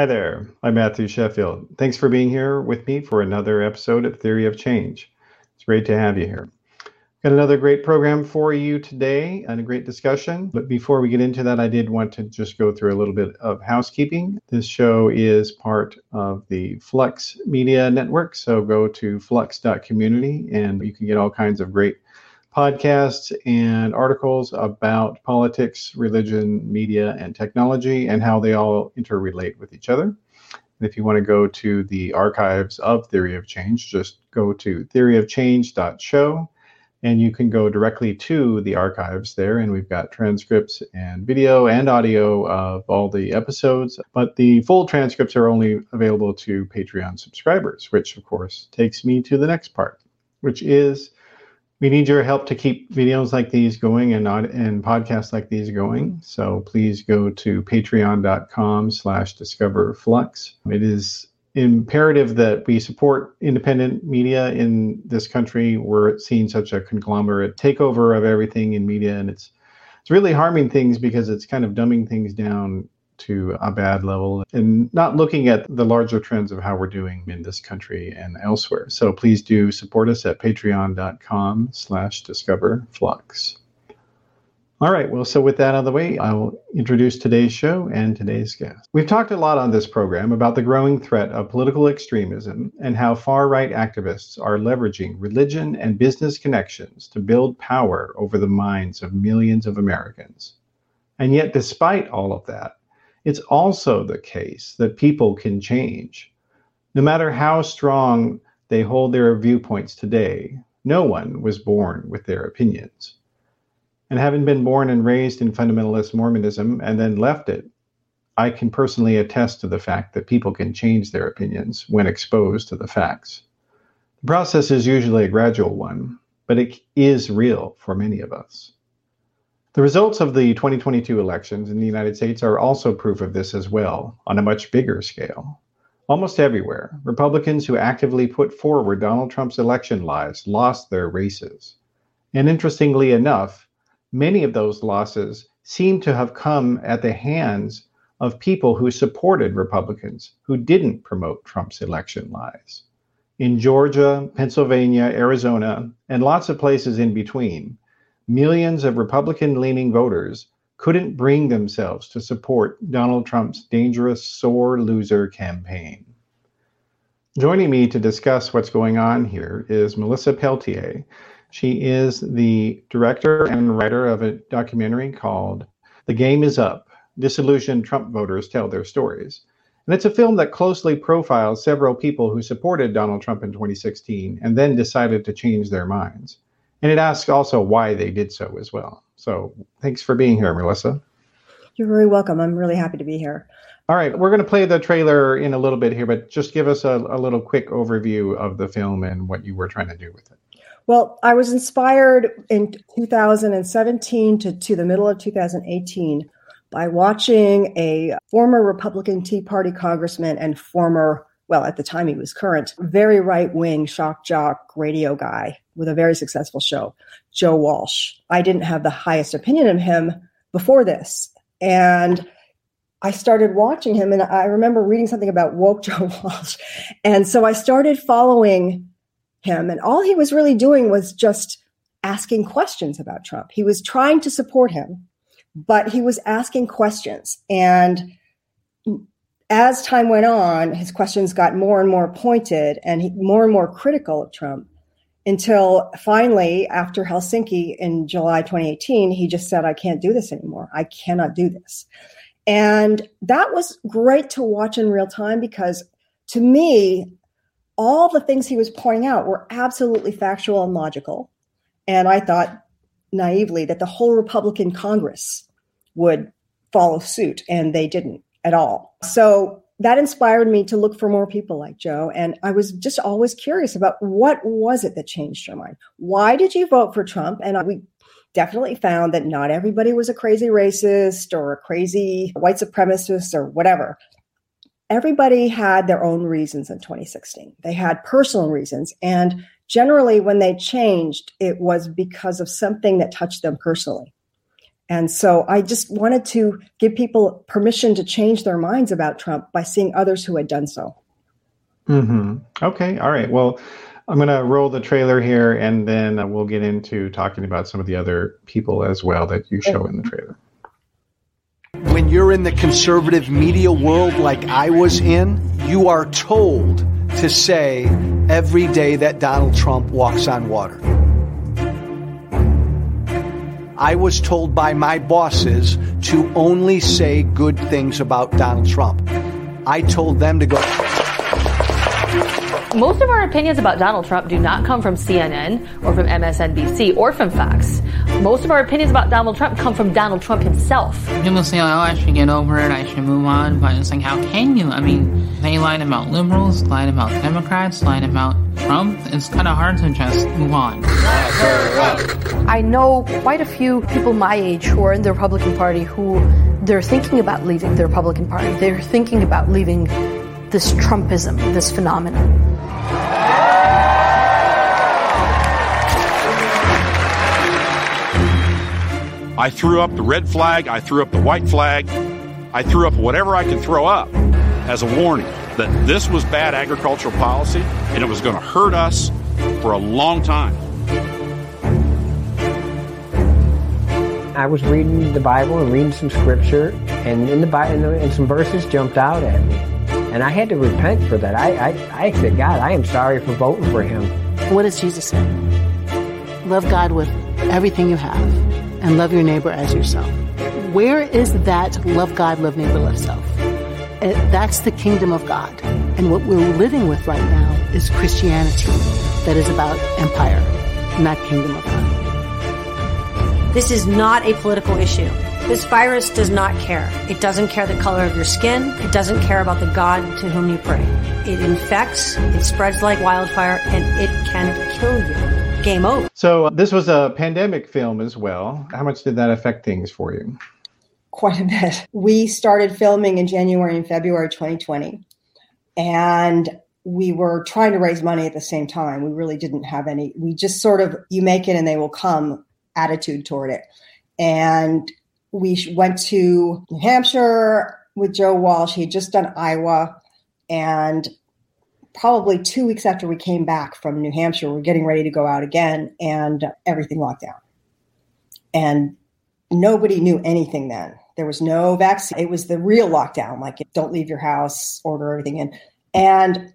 Hi there. I'm Matthew Sheffield. Thanks for being here with me for another episode of Theory of Change. It's great to have you here. Got another great program for you today and a great discussion. But before we get into that, I did want to just go through a little bit of housekeeping. This show is part of the Flux Media Network. So go to flux.community and you can get all kinds of great podcasts and articles about politics, religion, media, and technology and how they all interrelate with each other. And if you want to go to the archives of Theory of Change, just go to theoryofchange.show and you can go directly to the archives there. And we've got transcripts and video and audio of all the episodes. But the full transcripts are only available to Patreon subscribers, which of course takes me to the next part, which is we need your help to keep videos like these going and not and podcasts like these going. So please go to patreon.com slash discover flux. It is imperative that we support independent media in this country. We're seeing such a conglomerate takeover of everything in media and it's it's really harming things because it's kind of dumbing things down to a bad level and not looking at the larger trends of how we're doing in this country and elsewhere. So please do support us at patreon.com slash discoverflux. All right, well, so with that out of the way, I will introduce today's show and today's guest. We've talked a lot on this program about the growing threat of political extremism and how far right activists are leveraging religion and business connections to build power over the minds of millions of Americans. And yet, despite all of that, it's also the case that people can change. No matter how strong they hold their viewpoints today, no one was born with their opinions. And having been born and raised in fundamentalist Mormonism and then left it, I can personally attest to the fact that people can change their opinions when exposed to the facts. The process is usually a gradual one, but it is real for many of us. The results of the 2022 elections in the United States are also proof of this as well, on a much bigger scale. Almost everywhere, Republicans who actively put forward Donald Trump's election lies lost their races. And interestingly enough, many of those losses seem to have come at the hands of people who supported Republicans who didn't promote Trump's election lies. In Georgia, Pennsylvania, Arizona, and lots of places in between, millions of Republican leaning voters couldn't bring themselves to support Donald Trump's dangerous sore loser campaign. Joining me to discuss what's going on here is Melissa Peltier. She is the director and writer of a documentary called The Game is Up Disillusioned Trump Voters Tell Their Stories. And it's a film that closely profiles several people who supported Donald Trump in 2016 and then decided to change their minds. And it asks also why they did so as well. So thanks for being here, Melissa. You're very welcome. I'm really happy to be here. All right, we're going to play the trailer in a little bit here, but just give us a, a little quick overview of the film and what you were trying to do with it. Well, I was inspired in 2017 to, to the middle of 2018 by watching a former Republican Tea Party congressman and former well, at the time he was current, very right wing shock jock radio guy with a very successful show, Joe Walsh. I didn't have the highest opinion of him before this. And I started watching him, and I remember reading something about woke Joe Walsh. And so I started following him, and all he was really doing was just asking questions about Trump. He was trying to support him, but he was asking questions. And as time went on, his questions got more and more pointed and he, more and more critical of Trump until finally, after Helsinki in July 2018, he just said, I can't do this anymore. I cannot do this. And that was great to watch in real time because to me, all the things he was pointing out were absolutely factual and logical. And I thought naively that the whole Republican Congress would follow suit, and they didn't at all. So that inspired me to look for more people like Joe. And I was just always curious about what was it that changed your mind? Why did you vote for Trump? And we definitely found that not everybody was a crazy racist or a crazy white supremacist or whatever. Everybody had their own reasons in 2016. They had personal reasons. And generally, when they changed, it was because of something that touched them personally. And so I just wanted to give people permission to change their minds about Trump by seeing others who had done so. Mm-hmm. Okay. All right. Well, I'm going to roll the trailer here and then we'll get into talking about some of the other people as well that you show in the trailer. When you're in the conservative media world like I was in, you are told to say every day that Donald Trump walks on water. I was told by my bosses to only say good things about Donald Trump. I told them to go. Most of our opinions about Donald Trump do not come from CNN or from MSNBC or from Fox. Most of our opinions about Donald Trump come from Donald Trump himself. People say, oh, I should get over it, I should move on, but it's like, how can you? I mean, they lied about liberals, lied about Democrats, lied about Trump. It's kind of hard to just move on. I know quite a few people my age who are in the Republican Party who they're thinking about leaving the Republican Party. They're thinking about leaving this Trumpism, this phenomenon. I threw up the red flag, I threw up the white flag, I threw up whatever I could throw up as a warning that this was bad agricultural policy and it was going to hurt us for a long time. I was reading the Bible and reading some scripture, and in the Bible, uh, and some verses jumped out at me, and I had to repent for that. I, I, I said, God, I am sorry for voting for him. What does Jesus say? Love God with everything you have and love your neighbor as yourself. Where is that love God, love neighbor, love self? It, that's the kingdom of God. And what we're living with right now is Christianity that is about empire, not kingdom of God. This is not a political issue. This virus does not care. It doesn't care the color of your skin. It doesn't care about the God to whom you pray. It infects, it spreads like wildfire, and it can kill you game over. So uh, this was a pandemic film as well. How much did that affect things for you? Quite a bit. We started filming in January and February 2020, and we were trying to raise money at the same time. We really didn't have any. We just sort of you make it and they will come attitude toward it. And we went to New Hampshire with Joe Walsh. He had just done Iowa, and probably two weeks after we came back from New Hampshire, we're getting ready to go out again, and everything locked down. And nobody knew anything then. There was no vaccine. It was the real lockdown, like don't leave your house, order everything in. And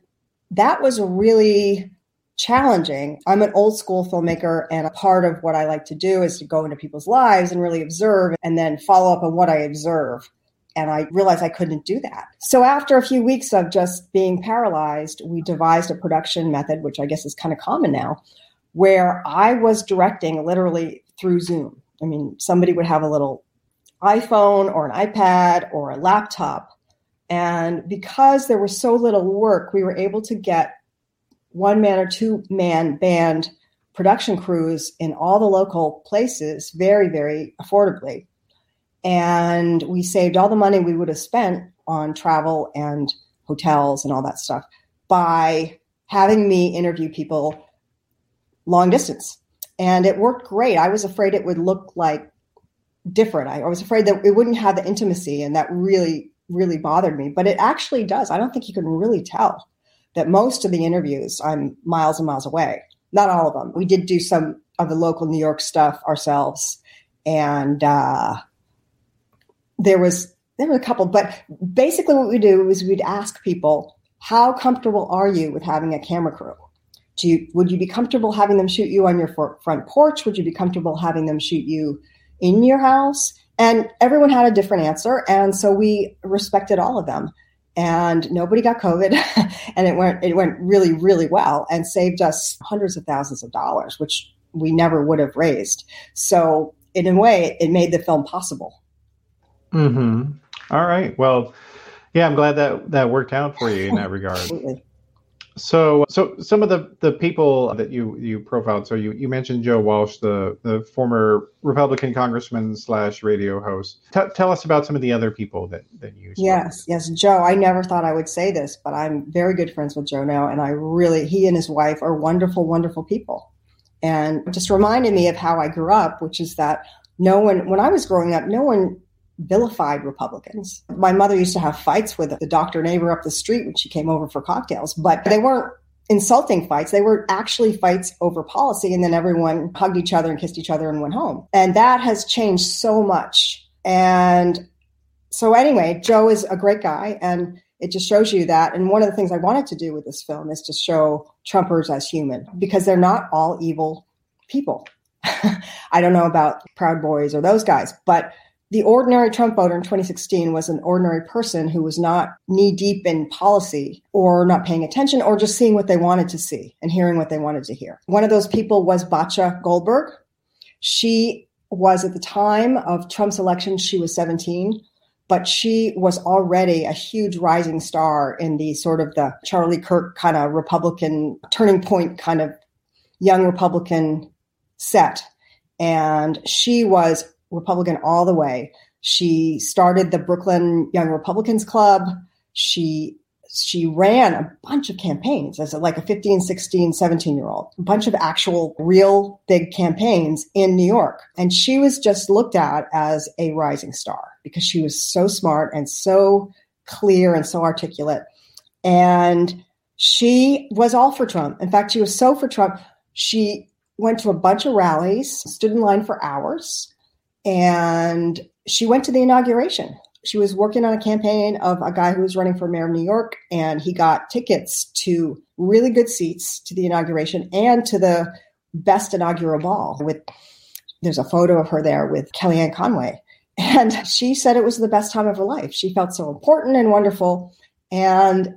that was really challenging. I'm an old school filmmaker, and a part of what I like to do is to go into people's lives and really observe and then follow up on what I observe and I realized I couldn't do that. So after a few weeks of just being paralyzed, we devised a production method, which I guess is kind of common now, where I was directing literally through Zoom. I mean, somebody would have a little iPhone or an iPad or a laptop. And because there was so little work, we were able to get one man or two man band production crews in all the local places very, very affordably and we saved all the money we would have spent on travel and hotels and all that stuff by having me interview people long distance. And it worked great. I was afraid it would look like different. I, was afraid that it wouldn't have the intimacy, and that really, really bothered me. But it actually does. I don't think you can really tell that most of the interviews I'm miles and miles away. Not all of them. We did do some of the local New York stuff ourselves. And uh, there was there were a couple, but basically what we do is we'd ask people, how comfortable are you with having a camera crew? Do you, would you be comfortable having them shoot you on your front porch? Would you be comfortable having them shoot you in your house? And everyone had a different answer, and so we respected all of them. And nobody got COVID, and it went it went really really well, and saved us hundreds of thousands of dollars, which we never would have raised. So in a way, it made the film possible. Hmm. All right. Well, yeah, I'm glad that that worked out for you in that regard. Absolutely. So, so some of the, the people that you you profiled. So you, you mentioned Joe Walsh, the the former Republican congressman slash radio host. T- tell us about some of the other people that that you. Yes, yes, Joe. I never thought I would say this, but I'm very good friends with Joe now, and I really he and his wife are wonderful, wonderful people, and just reminded me of how I grew up, which is that no one, when I was growing up, no one vilified Republicans. My mother used to have fights with the doctor neighbor up the street when she came over for cocktails, but they weren't insulting fights. They were actually fights over policy. And then everyone hugged each other and kissed each other and went home. And that has changed so much. And so, anyway, Joe is a great guy. And it just shows you that. And one of the things I wanted to do with this film is to show Trumpers as human because they're not all evil people. I don't know about Proud Boys or those guys, but the ordinary Trump voter in 2016 was an ordinary person who was not knee deep in policy or not paying attention or just seeing what they wanted to see and hearing what they wanted to hear. One of those people was Batya Goldberg. She was at the time of Trump's election, she was 17, but she was already a huge rising star in the sort of the Charlie Kirk kind of Republican turning point kind of young Republican set. And she was Republican all the way. She started the Brooklyn Young Republicans Club. She she ran a bunch of campaigns as a, like a 15, 16, 17 year old, a bunch of actual real big campaigns in New York. And she was just looked at as a rising star because she was so smart and so clear and so articulate. And she was all for Trump. In fact, she was so for Trump. She went to a bunch of rallies, stood in line for hours, and she went to the inauguration. She was working on a campaign of a guy who was running for mayor of New York, and he got tickets to really good seats to the inauguration and to the best inaugural ball. With there's a photo of her there with Kellyanne Conway, and she said it was the best time of her life. She felt so important and wonderful, and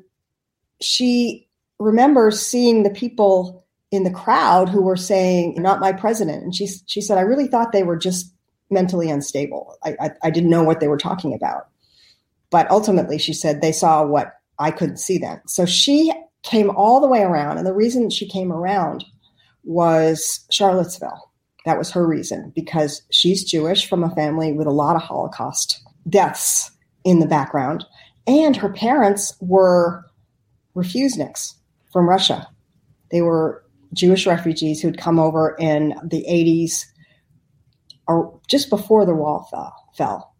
she remembers seeing the people in the crowd who were saying, "Not my president," and she she said, "I really thought they were just mentally unstable. I, I, I didn't know what they were talking about. But ultimately, she said they saw what I couldn't see then. So she came all the way around. And the reason she came around was Charlottesville. That was her reason because she's Jewish from a family with a lot of Holocaust deaths in the background. And her parents were refuseniks from Russia. They were Jewish refugees who'd come over in the 80s or just before the wall fell, fell.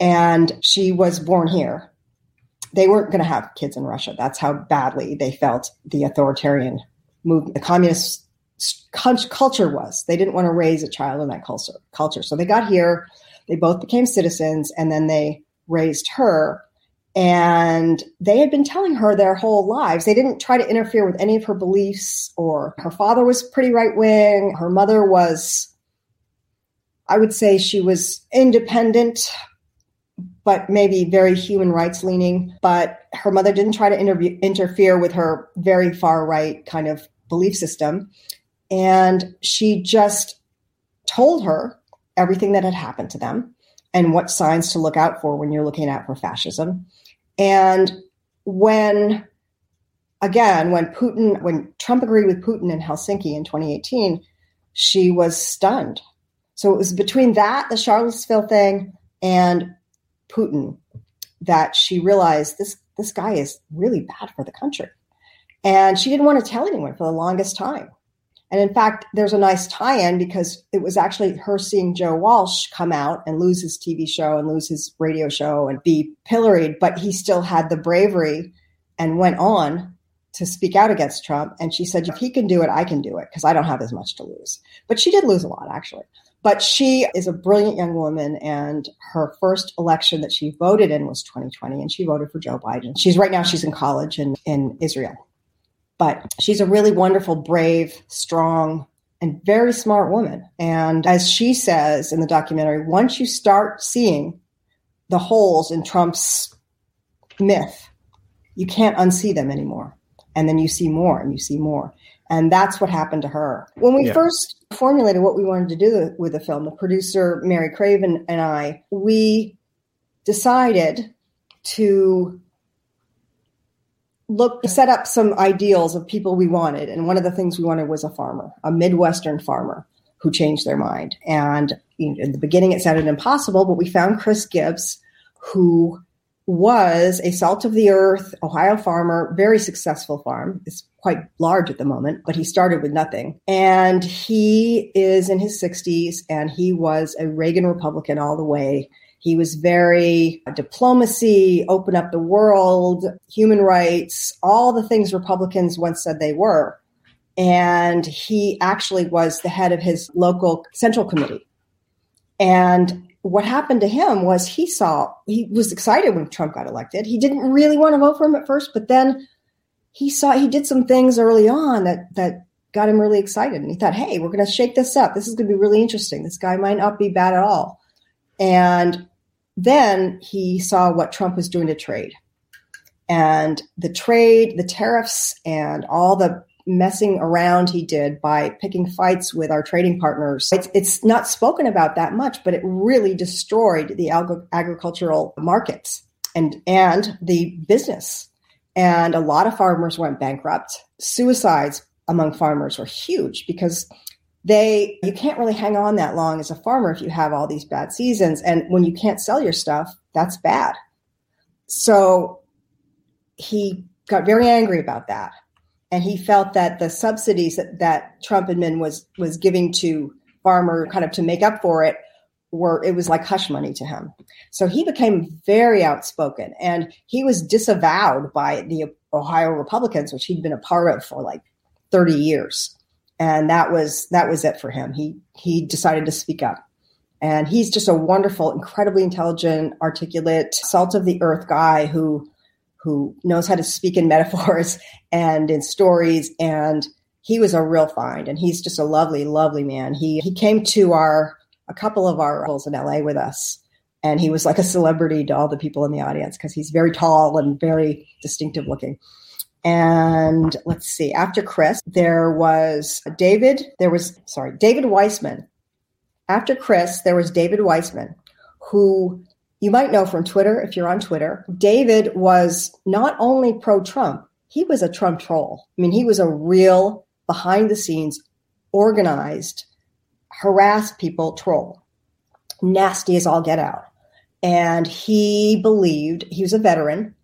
And she was born here. They weren't going to have kids in Russia. That's how badly they felt the authoritarian movement, the communist culture was. They didn't want to raise a child in that culture. So they got here. They both became citizens, and then they raised her. And they had been telling her their whole lives. They didn't try to interfere with any of her beliefs. Or her father was pretty right wing. Her mother was I would say she was independent, but maybe very human rights leaning. But her mother didn't try to interview, interfere with her very far right kind of belief system. And she just told her everything that had happened to them and what signs to look out for when you're looking out for fascism. And when, again, when Putin, when Trump agreed with Putin in Helsinki in 2018, she was stunned so it was between that, the Charlottesville thing, and Putin that she realized this this guy is really bad for the country. And she didn't want to tell anyone for the longest time. And in fact, there's a nice tie-in because it was actually her seeing Joe Walsh come out and lose his TV show and lose his radio show and be pilloried, but he still had the bravery and went on to speak out against Trump. And she said, if he can do it, I can do it because I don't have as much to lose. But she did lose a lot, actually. But she is a brilliant young woman, and her first election that she voted in was 2020, and she voted for Joe Biden. She's right now she's in college in, in Israel. But she's a really wonderful, brave, strong, and very smart woman. And as she says in the documentary, once you start seeing the holes in Trump's myth, you can't unsee them anymore. And then you see more and you see more. And that's what happened to her. When we yeah. first formulated what we wanted to do with the film, the producer, Mary Craven, and I, we decided to look set up some ideals of people we wanted. And one of the things we wanted was a farmer a midwestern farmer who changed their mind. And in the beginning it sounded impossible but we found chris gibbs who was a salt of the earth Ohio farmer, very successful farm. It's quite large at the moment, but he started with nothing. And he is in his 60s and he was a Reagan Republican all the way. He was very uh, diplomacy, open up the world, human rights, all the things Republicans once said they were. And he actually was the head of his local central committee. And what happened to him was he saw he was excited when Trump got elected. He didn't really want to vote for him at first, but then he saw he did some things early on that that got him really excited, and he thought, "Hey, we're going to shake this up. This is going to be really interesting. This guy might not be bad at all." And then he saw what Trump was doing to trade, and the trade, the tariffs, and all the messing around he did by picking fights with our trading partners. It's, it's not spoken about that much, but it really destroyed the ag- agricultural markets and, and the business. And a lot of farmers went bankrupt. Suicides among farmers were huge because they you can't really hang on that long as a farmer if you have all these bad seasons and when you can't sell your stuff that's bad so he got very angry about that and he felt that the subsidies that, that Trump admin was was giving to farmer kind of to make up for it were it was like hush money to him. So he became very outspoken and he was disavowed by the Ohio Republicans, which he'd been a part of for like 30 years. And that was that was it for him. He he decided to speak up. And he's just a wonderful, incredibly intelligent, articulate, salt of the earth guy who who knows how to speak in metaphors and in stories. And he was a real find. And he's just a lovely, lovely man. He he came to our a couple of our roles in LA with us. And he was like a celebrity to all the people in the audience because he's very tall and very distinctive looking. And let's see, after Chris, there was David, there was, sorry, David Weisman. After Chris, there was David Weisman, who you might know from Twitter if you're on Twitter, David was not only pro Trump, he was a Trump troll. I mean, he was a real behind the scenes, organized, harassed people troll. Nasty as all get out. And he believed, he was a veteran,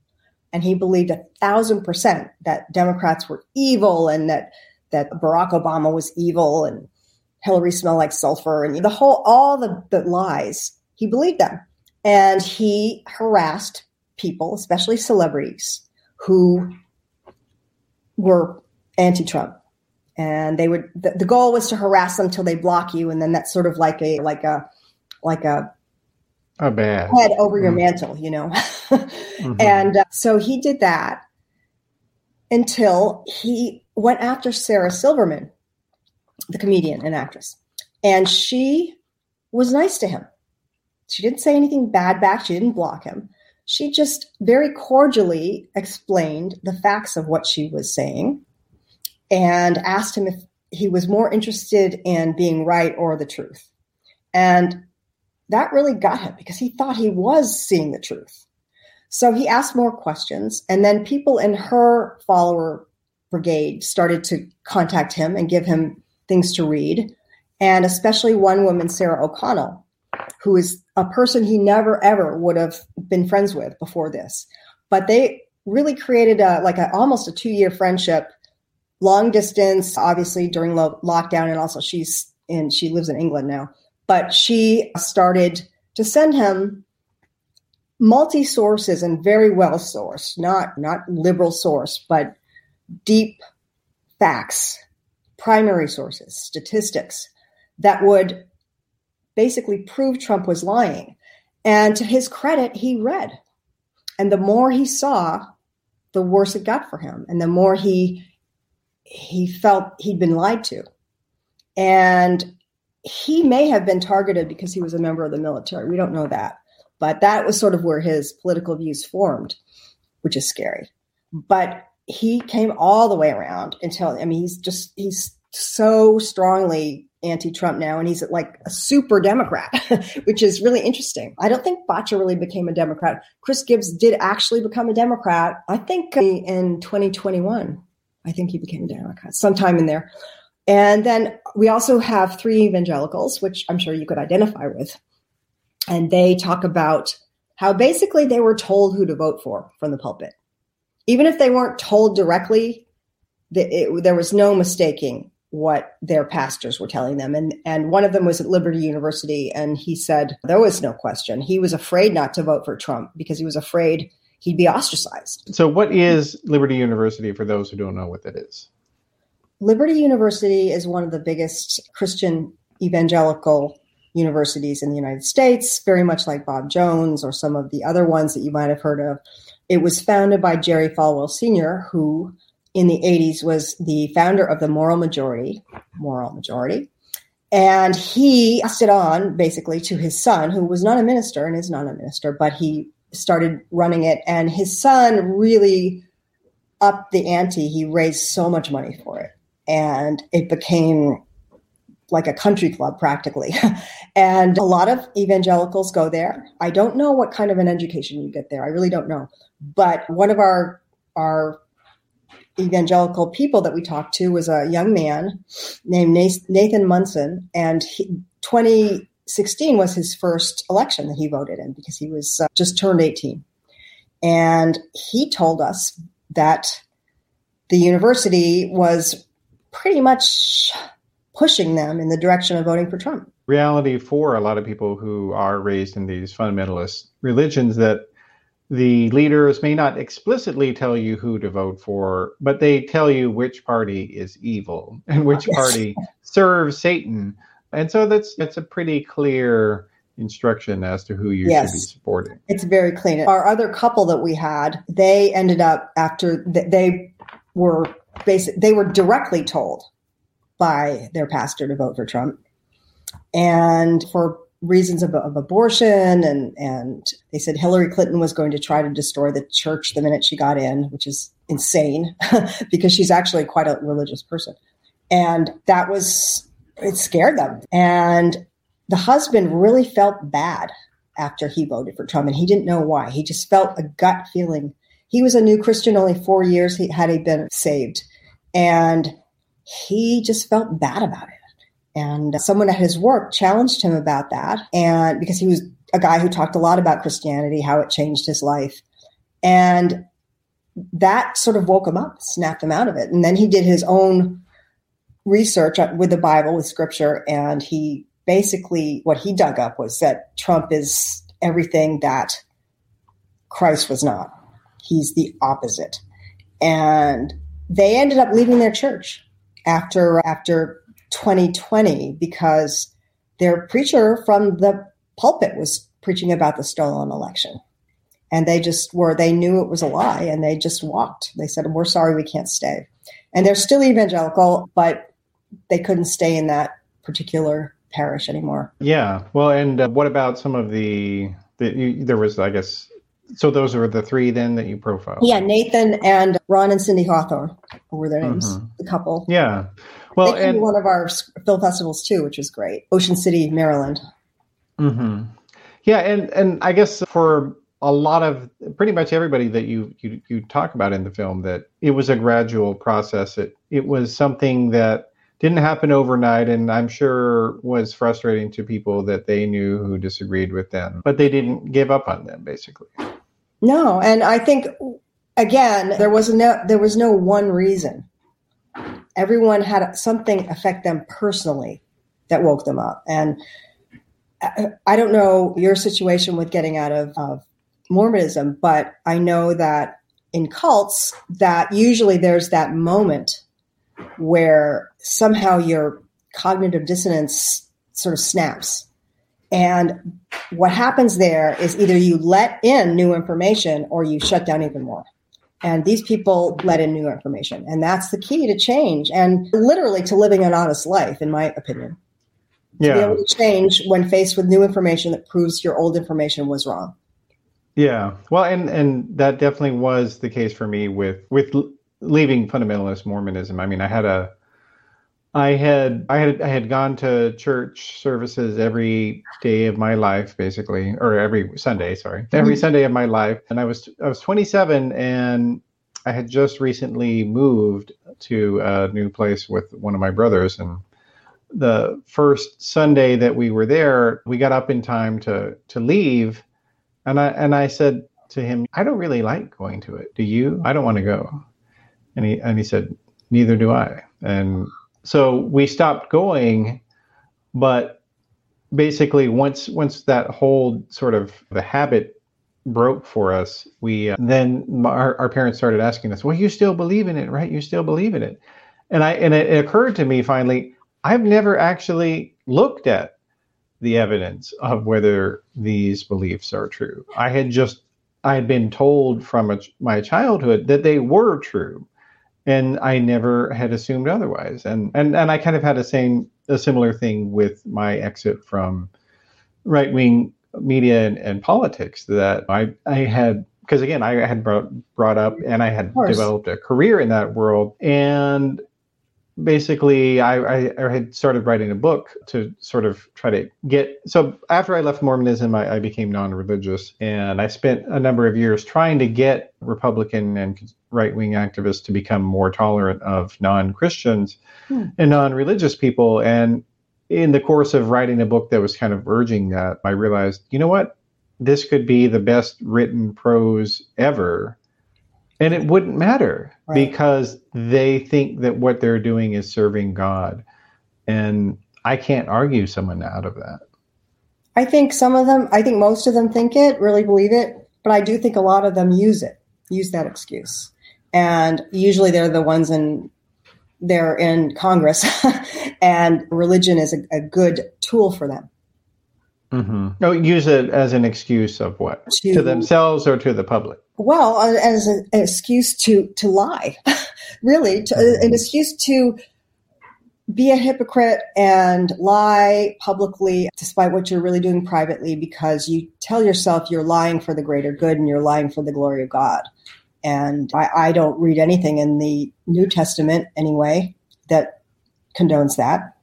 and he believed a thousand percent that Democrats were evil and that that Barack Obama was evil and Hillary smelled like sulfur and the whole all the, the lies. He believed them. And he harassed people, especially celebrities, who were anti Trump. And they would, the, the, goal was to harass them till they block you. And then that's sort of like a, like a, like a, a bad head over mm. your mantle, you know? mm-hmm. And uh, so he did that until he went after Sarah Silverman, the comedian and actress. And she was nice to him. She didn't say anything bad back. She didn't block him. She just very cordially explained the facts of what she was saying and asked him if he was more interested in being right or the truth. And that really got him because he thought he was seeing the truth. So he asked more questions, and then people in her follower brigade started to contact him and give him things to read. And especially one woman, Sarah O'Connell, who is a person he never ever would have been friends with before this. But they really created a like a almost a two year friendship, long distance, obviously during lo- lockdown, and also she's in she lives in England now. But she started to send him multi sources and very well sourced, not not liberal source, but deep facts, primary sources, statistics that would basically prove Trump was lying. And to his credit, he read. And the more he saw, the worse it got for him. And the more he he felt he'd been lied to. And he may have been targeted because he was a member of the military. We don't know that. But that was sort of where his political views formed, which is scary. But he came all the way around until I mean he's just he's so strongly anti-Trump now, and he's like a super Democrat, which is really interesting. I don't think Batya really became a Democrat. Chris Gibbs did actually become a Democrat. I think uh, in 2021. I think he became a Democrat sometime in there. And then we also have three evangelicals, which I'm sure you could identify with. And they talk about how basically they were told who to vote for from the pulpit. Even if they weren't told directly, it, there was no mistaking what their pastors were telling them. And, and one of them was at Liberty University, and he said there was no question. He was afraid not to vote for Trump because he was afraid he'd be ostracized. So, what is Liberty University for those who don't know what that is? Liberty University is one of the biggest Christian evangelical universities in the United States, very much like Bob Jones or some of the other ones that you might have heard of. It was founded by Jerry Falwell Sr., who in the 80s was the founder of the Moral Majority, Moral Majority. And he passed it on basically to his son, who was not a minister and is not a minister, but he started running it. And his son really upped the ante. He raised so much money for it. And it became like a country club practically. and a lot of evangelicals go there. I don't know what kind of an education you get there. I really don't know. But one of our our evangelical people that we talked to was a young man named Nathan Munson, and he, 2016 was his first election that he voted in because he was uh, just turned 18. And he told us that the university was pretty much pushing them in the direction of voting for Trump. Reality for a lot of people who are raised in these fundamentalist religions that the leaders may not explicitly tell you who to vote for, but they tell you which party is evil and which party serves Satan. And so that's that's a pretty clear instruction as to who you yes. should be supporting. It's very clean. Our other couple that we had, they ended up after they were basic they were directly told by their pastor to vote for Trump. And for reasons of, of, abortion and and they said Hillary Clinton was going to try to destroy the church the minute she got in, which is insane because she's actually quite a religious person. And that was it scared them. And the husband really felt bad after he voted for Trump and he didn't know why. He just felt a gut feeling. He was a new Christian only 4 years he had he been saved. And he just felt bad about it. And someone at his work challenged him about that. And because he was a guy who talked a lot about Christianity, how it changed his life. And that sort of woke him up, snapped him out of it. And then he did his own research with the Bible, with scripture. And he basically, what he dug up was that Trump is everything that Christ was not. He's the opposite. And they ended up leaving their church after after 2020 because their preacher from the pulpit was preaching about the stolen election. And they just were, they knew it was a lie and they just walked. They said, We're sorry, we can't stay. And they're still evangelical, but they couldn't stay in that particular parish anymore. Yeah. Well, and uh, what about some of the, the you, there was, I guess, so those were the three then that you profiled? Yeah, Nathan and Ron and Cindy Hawthorne were their names, mm-hmm. the couple. Yeah. Well, and one of our film festivals too, which was great. Ocean City, Maryland. Mm-hmm. Yeah, and and I guess for a lot of pretty much everybody that you, you you talk about in the film that it was a gradual process. It it was something that didn't happen overnight, and I'm sure was frustrating to people that they knew who disagreed with them, but they didn't give up on them, basically. No, and I think again there was no there was no one reason everyone had something affect them personally that woke them up. And I don't know your situation with getting out of, of Mormonism, but I know that in cults, that usually there's that moment where somehow your cognitive dissonance sort of snaps. And what happens there is either you let in new information or you shut down even more. And these people let in new information. And that's the key to change and literally to living an honest life, in my opinion. Yeah. To be able to change when faced with new information that proves your old information was wrong. Yeah. Well, and, and that definitely was the case for me with, with leaving fundamentalist Mormonism. I mean, I had a, I had I had I had gone to church services every day of my life, basically, or every Sunday. Sorry, every mm-hmm. Sunday of my life, and I was I was 27, and I had just recently moved to a new place with one of my brothers, and the first Sunday that we were there, we got up in time to to leave, And I and I said to him, I don't really like going to it. Do you? I don't want to go. And he and he said, Neither do I. And so we stopped going, but basically once once that whole sort of the habit broke for us, we uh, then our, our parents started asking us, "Well, you still believe in it, right? You still believe in it?" And I and it, it occurred to me finally, I've never actually looked at the evidence of whether these beliefs are true. I had just I had been told from a, my childhood that they were true, and I never had assumed otherwise. And and and I kind of had a same a similar thing with my exit from right wing media and, and, politics that I I had because again I had brought brought up and I had developed a career in that world and basically I, I, I, had started writing a book to sort of try to get so after i left mormonism I, I, became non-religious and i spent a number of years trying to get republican and right-wing activists to become more tolerant of non-christians hmm. and non-religious people and in the course of writing a book that was kind of urging that i realized you know what this could be the best written prose ever and it wouldn't matter right. because they think that what they're doing is serving God. And I can't argue someone out of that. I think some of them, I think most of them think it, really believe it, but I do think a lot of them use it, use that excuse. And usually they're the ones in they're in Congress, and religion is a, a, good tool for them. Mm-hmm. No, use it as an excuse of what to, to themselves or to the public. Well, uh, as an excuse to to lie, really, to, uh, an excuse to be a hypocrite and lie publicly despite what you're really doing privately because you tell yourself you're lying for the greater good and you're lying for the glory of God. And I, I don't read anything in the New Testament anyway that condones that.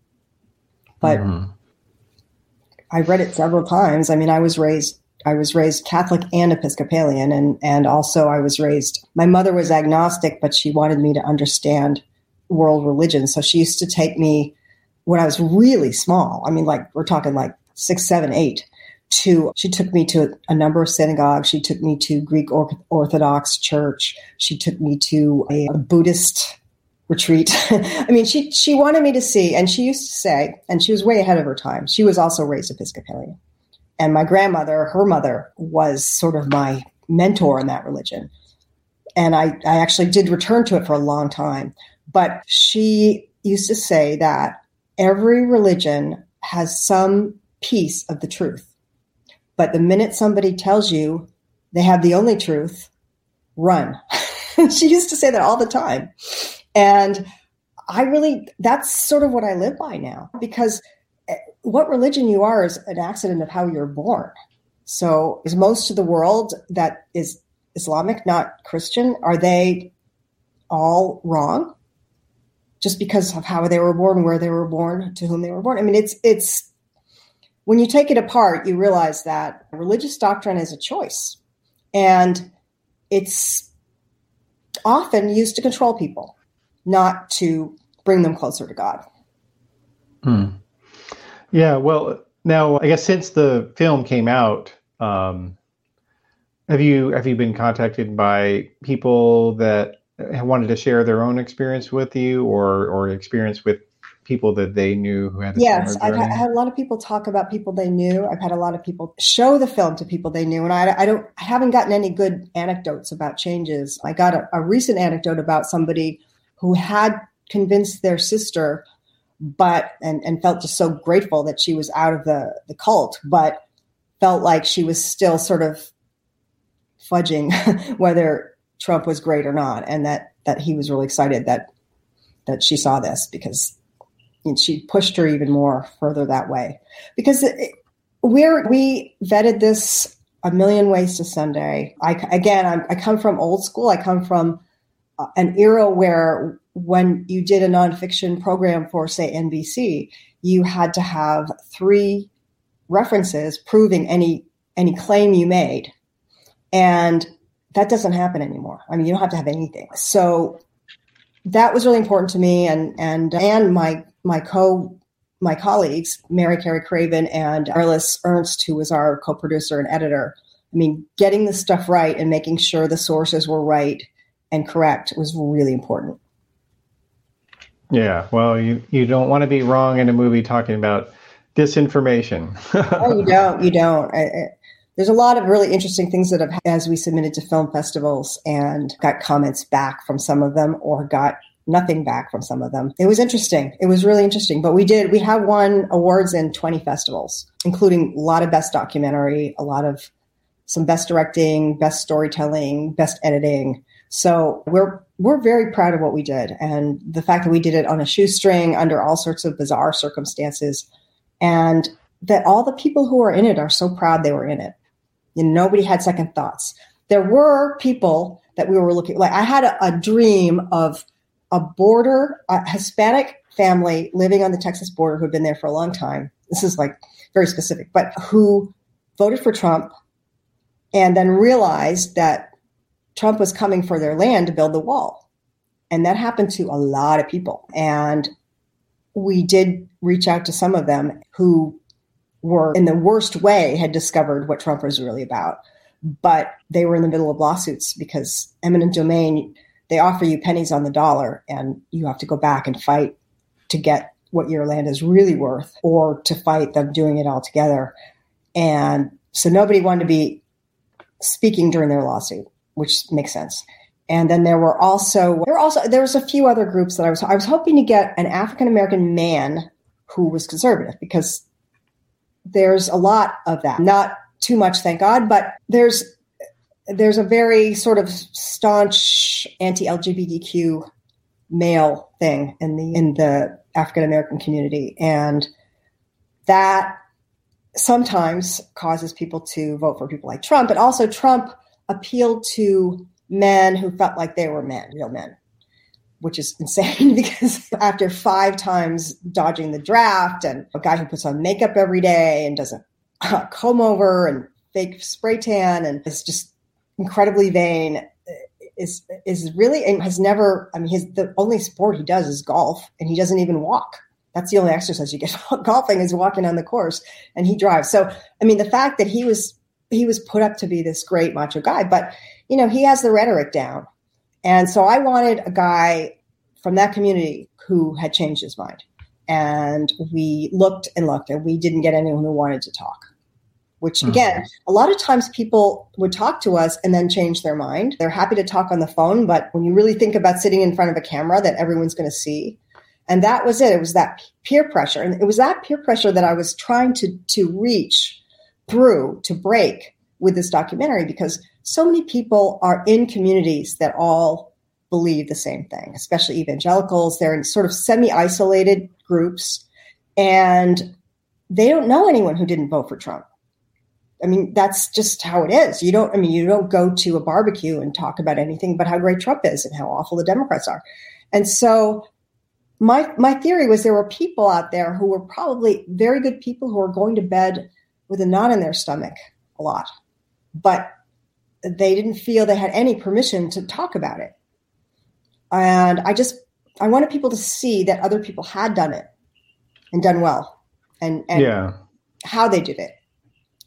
But mm-hmm. I read it several times. I mean, I was raised I was raised Catholic and Episcopalian, and and also I was raised. My mother was agnostic, but she wanted me to understand world religion. So she used to take me when I was really small. I mean, like we're talking like six, seven, eight. To she took me to a number of synagogues. She took me to Greek Orthodox Church. She took me to a, a Buddhist retreat. I mean, she she wanted me to see, and she used to say, and she was way ahead of her time. She was also raised Episcopalian, and my grandmother, her mother, was sort of my mentor in that religion, and I I actually did return to it for a long time. But she used to say that every religion has some piece of the truth, but the minute somebody tells you they have the only truth, run. she used to say that all the time. And I really, that's sort of what I live by now because eh, what religion you are is an accident of how you're born. So is most of the world that is Islamic, not Christian, are they all wrong? Just because of how they were born, where they were born, to whom they were born. I mean, it's it's when you take it apart, you realize that religious doctrine is a choice, and it's often used to control people not to bring them closer to God. Hmm. Yeah, well, now I guess since the film came out, um, have you have you been contacted by people that wanted to share their own experience with you, or or experience with people that they knew who had yes i've had, had, a lot of people talk about people they knew i've had a lot of people show the film to people they knew and i, I don't i haven't gotten any good anecdotes about changes i got a, a recent anecdote about somebody who had convinced their sister, but and, and felt just so grateful that she was out of the, the cult, but felt like she was still sort of fudging whether Trump was great or not, and that that he was really excited that that she saw this because she pushed her even more further that way because it, we vetted this a million ways to Sunday. I again, I'm, I come from old school. I come from an era where when you did a nonfiction program for, say, NBC, you had to have three references proving any any claim you made, and that doesn't happen anymore. I mean, you don't have to have anything. So that was really important to me, and and and my my co my colleagues, Mary Carey Craven and Arliss Ernst, who was our co-producer and editor, I mean, getting the stuff right and making sure the sources were right and correct was really important. Yeah, well, you, you don't want to be wrong in a movie talking about disinformation. oh, you don't. You don't. I, I, there's a lot of really interesting things that have, as we submitted to film festivals and got comments back from some of them or got nothing back from some of them. It was interesting. It was really interesting. But we did, we have won awards in 20 festivals, including a lot of best documentary, a lot of some best directing, best storytelling, best editing. So we're we're very proud of what we did and the fact that we did it on a shoestring under all sorts of bizarre circumstances and that all the people who are in it are so proud they were in it. And nobody had second thoughts. There were people that we were looking like I had a, a dream of a border a Hispanic family living on the Texas border who had been there for a long time. This is like very specific, but who voted for Trump and then realized that Trump was coming for their land to build the wall. And that happened to a lot of people. And we did reach out to some of them who were, in the worst way, had discovered what Trump was really about. But they were in the middle of lawsuits because eminent domain, they offer you pennies on the dollar, and you have to go back and fight to get what your land is really worth or to fight them doing it all together. And so nobody wanted to be speaking during their lawsuit, which makes sense. And then there were also there were also there was a few other groups that I was I was hoping to get an African American man who was conservative because there's a lot of that. Not too much, thank God, but there's there's a very sort of staunch anti-LGBTQ male thing in the in the African American community, and that sometimes causes people to vote for people like Trump, but also Trump appealed to men who felt like they were men, real men, which is insane because after five times dodging the draft and a guy who puts on makeup every day and doesn't uh, comb over and fake spray tan and is just incredibly vain is is really and has never I mean his the only sport he does is golf and he doesn't even walk. That's the only exercise you get golfing is walking on the course and he drives. So i mean the fact that he was he was put up to be this great macho guy but you know he has the rhetoric down and so i wanted a guy from that community who had changed his mind and we looked and looked and we didn't get anyone who wanted to talk which mm-hmm. again mm-hmm. a lot of times people would talk to us and then change their mind they're happy to talk on the phone but when you really think about sitting in front of a camera that everyone's going to see and that was it. It was that peer pressure. And it was that peer pressure that I was trying to, to reach through, to break with this documentary because so many people are in communities that all believe the same thing, especially evangelicals. They're in sort of semi isolated groups and they don't know anyone who didn't vote for Trump. I mean, that's just how it is. You don't, I mean, you don't go to a barbecue and talk about anything but how great Trump is and how awful the Democrats are. And so my my theory was there were people out there who were probably very good people who were going to bed with a knot in their stomach a lot, but they didn't feel they had any permission to talk about it. And I just I wanted people to see that other people had done it and done well, and, and yeah. how they did it.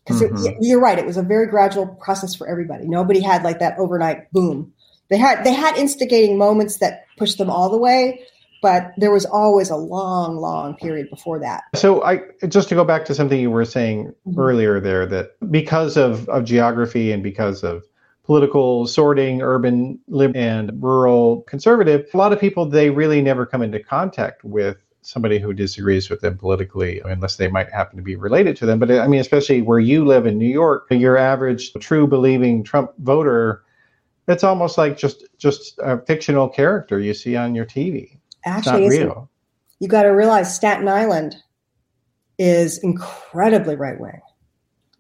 Because mm-hmm. you're right, it was a very gradual process for everybody. Nobody had like that overnight boom. They had they had instigating moments that pushed them all the way, but there was always a long, long period before that. So I just to go back to something you were saying mm-hmm. earlier there that because of, of geography and because of political sorting, urban lib and rural conservative, a lot of people they really never come into contact with somebody who disagrees with them politically unless they might happen to be related to them. But I mean, especially where you live in New York, your average true believing Trump voter, it's almost like just just a fictional character you see on your TV actually it's real. You got to realize Staten Island is incredibly right wing.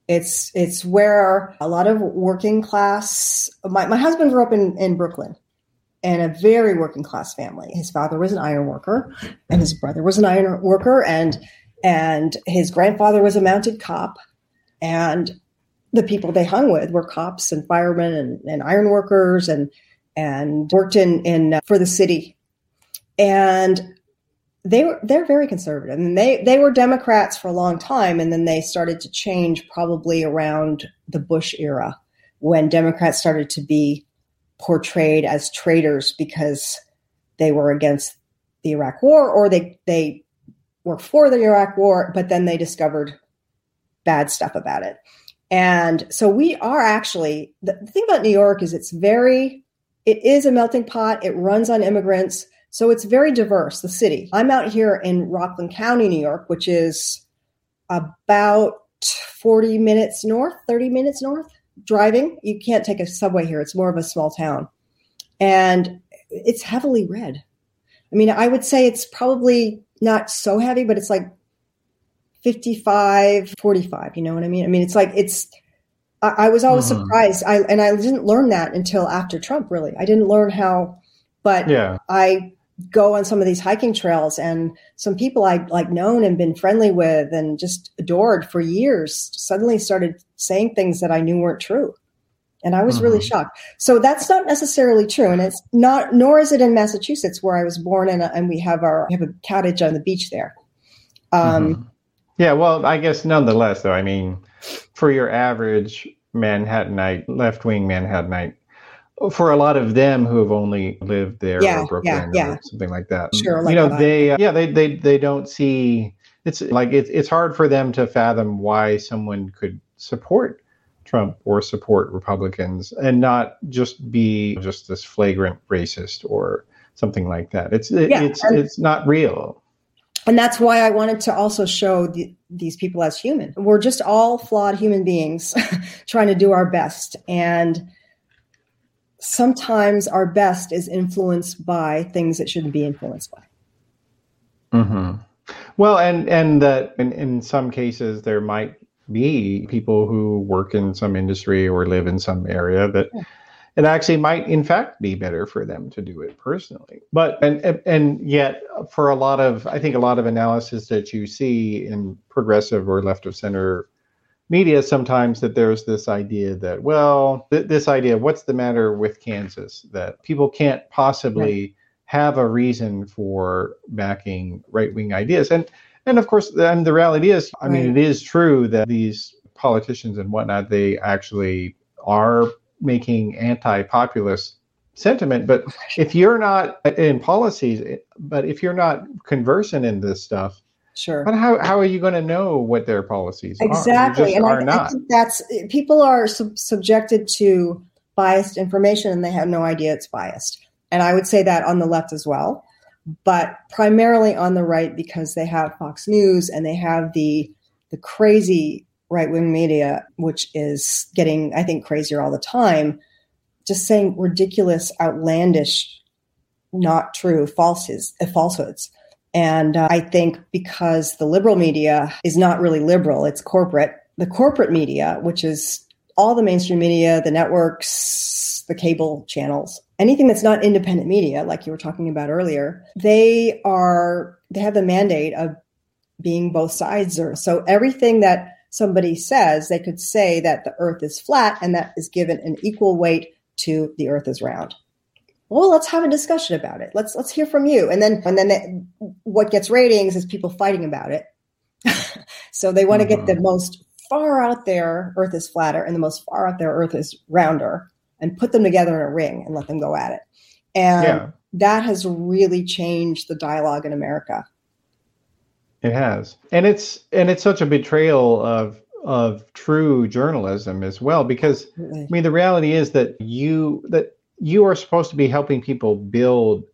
It's it's where a lot of working class. My my husband grew up in in Brooklyn, in a very working class family. His father was an iron worker, and his brother was an iron worker, and and his grandfather was a mounted cop, and the people they hung with were cops and firemen and, and iron workers and and worked in in uh, for the city and they were they're very conservative. And they they were democrats for a long time. And then they started to change probably around the bush era when democrats started to be portrayed as traitors because they were against the iraq war or they they were for the iraq war but then they discovered bad stuff about it. And so we are actually the thing about new york is it's very it is a melting pot. It runs on immigrants so it's very diverse, the city. I'm out here in Rockland County, New York, which is about 40 minutes north, 30 minutes north driving. You can't take a subway here. It's more of a small town. And it's heavily red. I mean, I would say it's probably not so heavy, but it's like 55, 45. You know what I mean? I mean, it's like, it's, I, I was always mm-hmm. surprised. I, and I didn't learn that until after Trump, really. I didn't learn how, but yeah. I go on some of these hiking trails and some people I'd like known and been friendly with and just adored for years suddenly started saying things that I knew weren't true. And I was mm-hmm. really shocked. So that's not necessarily true. And it's not, nor is it in Massachusetts where I was born and, and we have our, we have a cottage on the beach there. Um, mm-hmm. Yeah. Well, I guess nonetheless, though, I mean, for your average Manhattanite, left wing Manhattanite, for a lot of them who have only lived there yeah, or Brooklyn yeah, yeah. or something like that. Sure, like you know, they uh, yeah, they they they don't see it's like it's it's hard for them to fathom why someone could support Trump or support Republicans and not just be just this flagrant racist or something like that. It's it, yeah, it's and, it's not real. And that's why I wanted to also show the, these people as human. We're just all flawed human beings trying to do our best and sometimes our best is influenced by things that shouldn't be influenced by. Mm-hmm. Well, and and that in, in some cases there might be people who work in some industry or live in some area that yeah. it actually might in fact be better for them to do it personally. But and and yet for a lot of I think a lot of analysis that you see in progressive or left of center media sometimes that there's this idea that well th- this idea what's the matter with kansas that people can't possibly right. have a reason for backing right-wing ideas and and of course and the reality is i right. mean it is true that these politicians and whatnot they actually are making anti-populist sentiment but if you're not in policies but if you're not conversant in this stuff Sure. But how, how are you going to know what their policies exactly. are? and are I, not. I that's people are sub- subjected to biased information and they have no idea it's biased. And I would say that on the left as well, but primarily on the right because they have Fox News and they have the the crazy right wing media, which is getting, I think, crazier all the time, just saying ridiculous, outlandish, not true falses, falsehoods. And uh, I think because the liberal media is not really liberal, it's corporate. The corporate media, which is all the mainstream media, the networks, the cable channels, anything that's not independent media, like you were talking about earlier, they are, they have the mandate of being both sides. Or, so everything that somebody says, they could say that the earth is flat and that is given an equal weight to the earth is round well let's have a discussion about it let's let's hear from you and then and then it, what gets ratings is people fighting about it so they want to mm-hmm. get the mm-hmm. most far out there earth is flatter and the most far out there earth is rounder and put them together in a ring and let them go at it and yeah. that has really changed the dialogue in america it has and it's and it's such a betrayal of of true journalism as well because i mean the reality is that you that you are supposed to be helping people build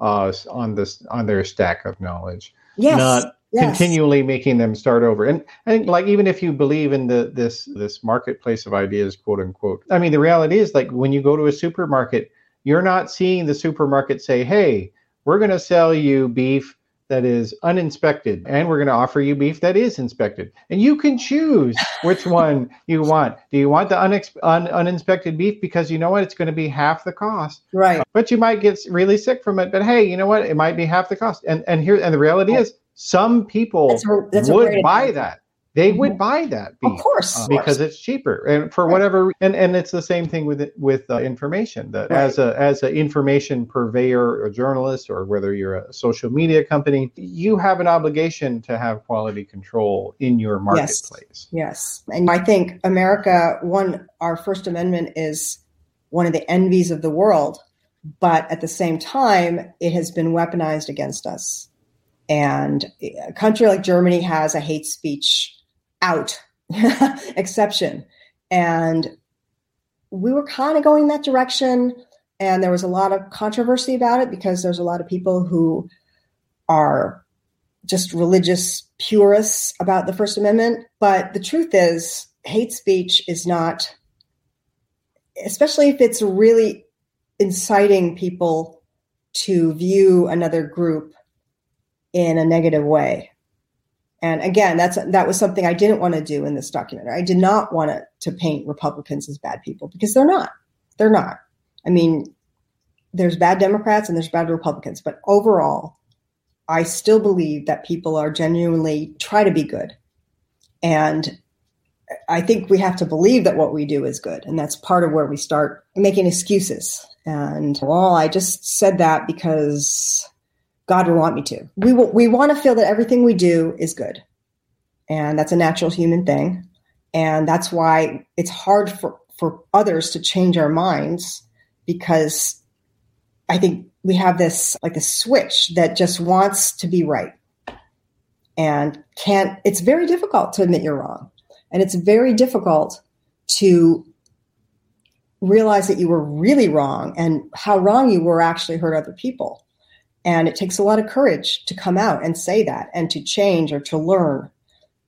us on this on their stack of knowledge yes. not yes. continually making them start over and i think like even if you believe in the this this marketplace of ideas quote unquote i mean the reality is like when you go to a supermarket you're not seeing the supermarket say hey we're going to sell you beef that is uninspected and we're going to offer you beef that is inspected. And you can choose which one you want. Do you want the unex- un- uninspected beef? Because you know what? It's going to be half the cost. Right. But you might get really sick from it but hey you know what? It might be half the cost. And and here and the reality is some people that's a, that's would buy that they would buy that beef, of course, uh, because it's cheaper, and for right. whatever. And and it's the same thing with with uh, information. That right. as a as an information purveyor or journalist, or whether you're a social media company, you have an obligation to have quality control in your marketplace. Yes, yes. and I think America, one, our First Amendment is one of the envies of the world, but at the same time, it has been weaponized against us. And a country like Germany has a hate speech out exception. And we were kind of going that direction. And there was a lot of controversy about it because there's a lot of people who are just religious purists about the First Amendment. But the truth is, hate speech is not, especially if it's really inciting people to view another group in a negative way. And again, that's that was something I didn't want to do in this documentary. I did not want to, to paint Republicans as bad people because they're not. They're not. I mean, there's bad Democrats and there's bad Republicans, but overall, I still believe that people are genuinely try to be good. And I think we have to believe that what we do is good. And that's part of where we start making excuses. And well, I just said that because God would want me to. We will, we want to feel that everything we do is good. And that's a natural human thing. And that's why it's hard for, for others to change our minds because I think we have this like a switch that just wants to be right and can't it's very difficult to admit you're wrong and it's very difficult to realize that you were really wrong and how wrong you were actually hurt other people and it takes a lot of courage to come out and say that and to change or to learn.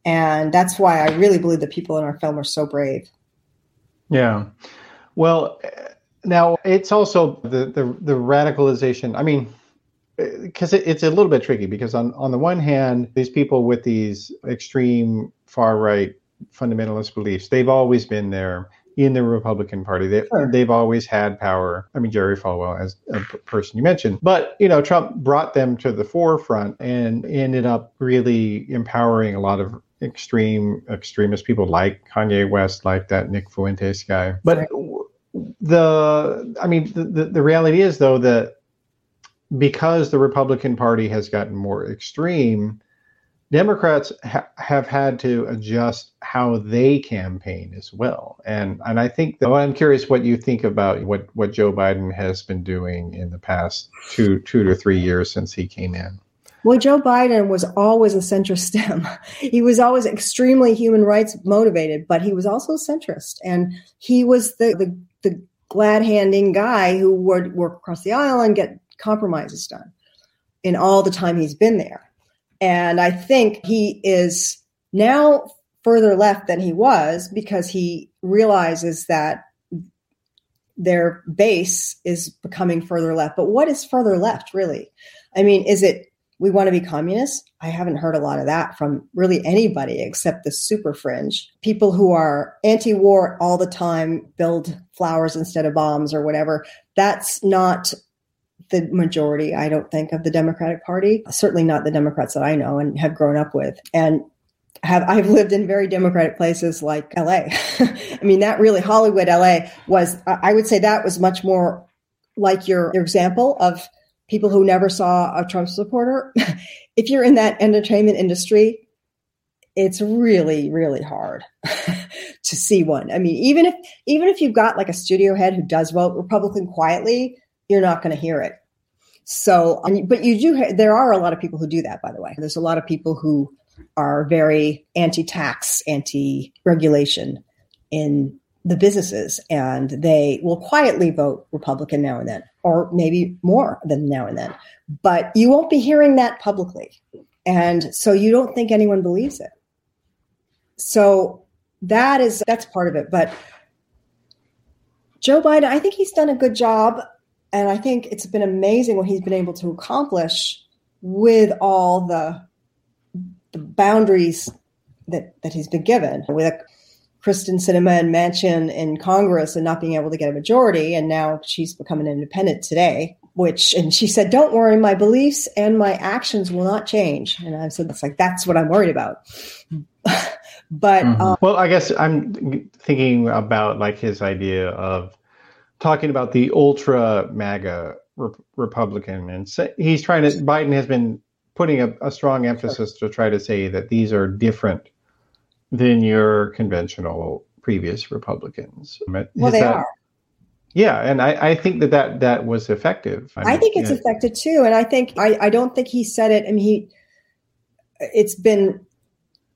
And that's why I really believe the people in our film are so brave. Yeah. Well, now it's also the the, the radicalization. I mean, because it, it's a little bit tricky because on on the one hand, these people with these extreme far right fundamentalist beliefs, they've always been there in the Republican Party. They, sure. They've always had power. I mean, Jerry Falwell, as a person you mentioned, but you know, Trump brought them to the forefront and ended up really empowering a lot of extreme extremist people like Kanye West, like that Nick Fuentes guy. But the, I mean, the, the, the reality is though that because the Republican Party has gotten more extreme, Democrats ha- have had to adjust how they campaign as well, and and I think that well, I'm curious what you think about what what Joe Biden has been doing in the past two two to three years since he came in. Well, Joe Biden was always a centrist Dem. he was always extremely human rights motivated, but he was also a centrist, and he was the the, the glad handing guy who would work across the aisle and get compromises done in all the time he's been there. And I think he is now further left than he was because he realizes that their base is becoming further left. But what is further left, really? I mean, is it we want to be communists? I haven't heard a lot of that from really anybody except the super fringe. People who are anti war all the time, build flowers instead of bombs or whatever. That's not the majority, I don't think, of the Democratic Party. Certainly not the Democrats that I know and have grown up with. And have I've lived in very democratic places like LA. I mean, that really Hollywood, LA was. I would say that was much more like your, your example of people who never saw a Trump supporter. if you're in that entertainment industry, it's really really hard to see one. I mean, even if even if you've got like a studio head who does vote Republican quietly, you're not going to hear it. So, but you do, there are a lot of people who do that, by the way. There's a lot of people who are very anti tax, anti regulation in the businesses, and they will quietly vote Republican now and then, or maybe more than now and then. But you won't be hearing that publicly. And so you don't think anyone believes it. So that is, that's part of it. But Joe Biden, I think he's done a good job and I think it's been amazing what he's been able to accomplish with all the, the boundaries that, that he's been given with a Kyrsten Sinema and Manchin in Congress and not being able to get a majority. And now she's become an independent today, which, and she said, don't worry, my beliefs and my actions will not change. And I said, that's like, that's what I'm worried about. but Mhm. um, well, I guess I'm thinking about like his idea of talking about the ultra MAGA re- Republican, and say, he's trying to. Biden has been putting a, a strong emphasis to try to say that these are different than your conventional previous Republicans. well, Is they that- are. Yeah, and I, I think that, that that was effective. I mean, think it's yeah. affected too, and I think I, I don't think he said it. I mean, he it's been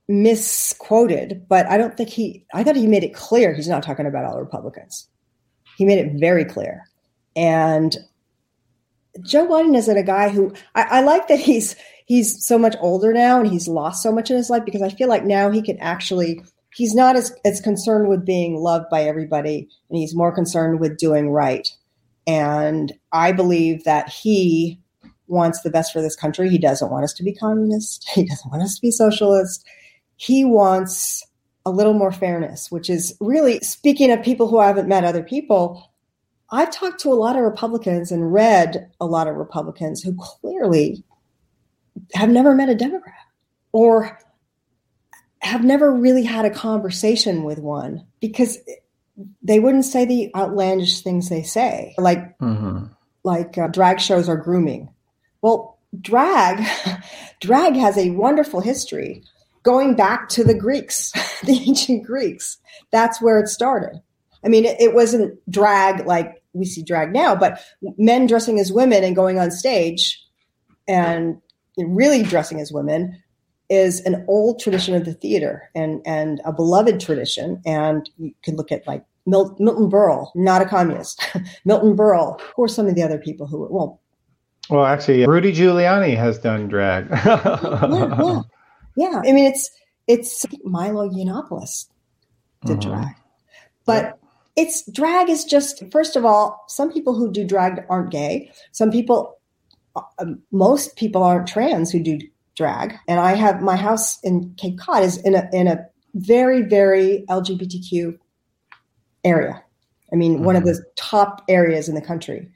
misquoted, but I don't think he. I thought he made it clear he's not talking about all Republicans. He made it very clear, and Joe Biden is a guy who I, I like that he's he's so much older now and he's lost so much in his life because I feel like now he can actually he's not as as concerned with being loved by everybody and he's more concerned with doing right. And I believe that he wants the best for this country. He doesn't want us to be communist. He doesn't want us to be socialist. He wants a little more fairness, which is really speaking of people who I haven't met other people. I've talked to a lot of Republicans and read a lot of Republicans who clearly have never met a Democrat or have never really had a conversation with one because they wouldn't say the outlandish things they say, like Mhm. like uh, drag shows are grooming. Well, drag drag has a wonderful history going back to the Greeks, the ancient Greeks. That's where it started. I mean, it, it wasn't drag like we see drag now, but men dressing as women and going on stage and really dressing as women is an old tradition of the theater and and a beloved tradition. And you can look at like Mil- Milton Berle, not a communist. Milton Berle. Who are some of the other people who well, Well, actually, Rudy Giuliani has done drag. yeah, yeah, yeah. I mean, it's it's Milo Yiannopoulos did Mhm. drag, but it's drag is just first of all, some people who do drag aren't gay. Some people, uh, most people aren't trans who do drag. And I have my house in Cape Cod is in a in a very very LGBTQ area. I mean, one of the top areas in the country.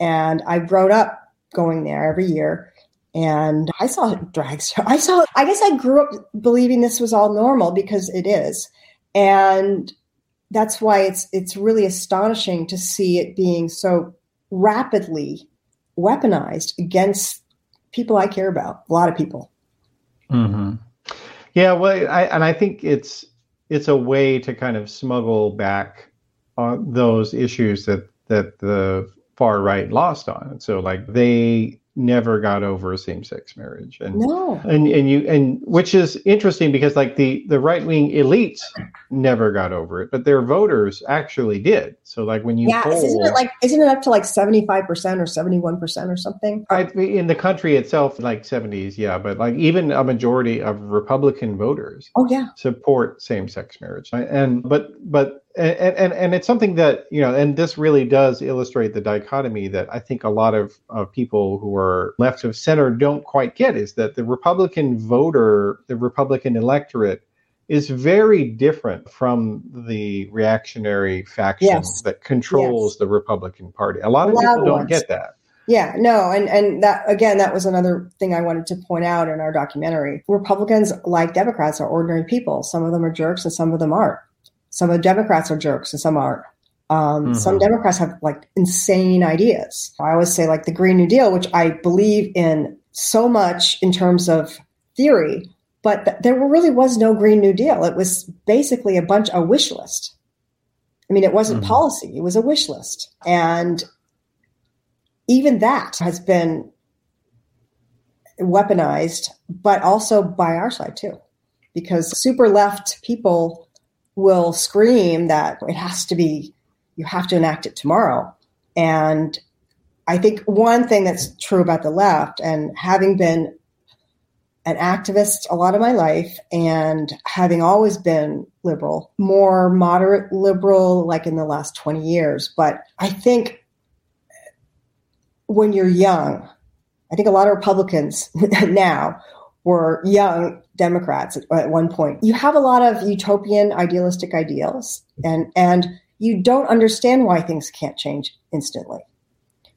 And I've grown up going there every year. And I saw drag show. I saw, I guess I grew up believing this was all normal because it is. And that's why it's, it's really astonishing to see it being so rapidly weaponized against people I care about, a lot of people. hmm Yeah, well, I, and I think it's it's a way to kind of smuggle back uh, those issues that that the far right lost on. So, like, they never got over a same-sex marriage, and No. and and you and which is interesting because like the the right wing elites never got over it, but their voters actually did. So, like, when you yeah, poll, isn't it like isn't it up to like 75% or 71% or something? I, in the country itself, like 70s, yeah, but like even a majority of Republican voters Oh yeah. support same-sex marriage, and but but and, and and it's something that you know, and this really does illustrate the dichotomy that I think a lot of, of people who are left of center don't quite get is that the Republican voter, the Republican electorate, is very different from the reactionary faction Yes. that controls the Republican Party. A lot of people don't ones. get that. Yeah, no, and and that again, that was another thing I wanted to point out in our documentary. Republicans, like Democrats, are ordinary people. Some of them are jerks, and some of them aren't. Some of the Democrats are jerks, and some aren't. Um, Mhm. Some Democrats have like insane ideas. I always say like the Green New Deal, which I believe in so much in terms of theory, but th- there really was no Green New Deal. It was basically a bunch a wish list. I mean, it wasn't Mhm. policy; it was a wish list, and even that has been weaponized, but also by our side too, because super left people will scream that it has to be, you have to enact it tomorrow. And I think one thing that's true about the left, and having been an activist a lot of my life and having always been liberal, more moderate liberal, like in the last 20 years. But I think when you're young, I think a lot of Republicans now were young Democrats at, at one point. You have a lot of utopian, idealistic ideals, and and you don't understand why things can't change instantly,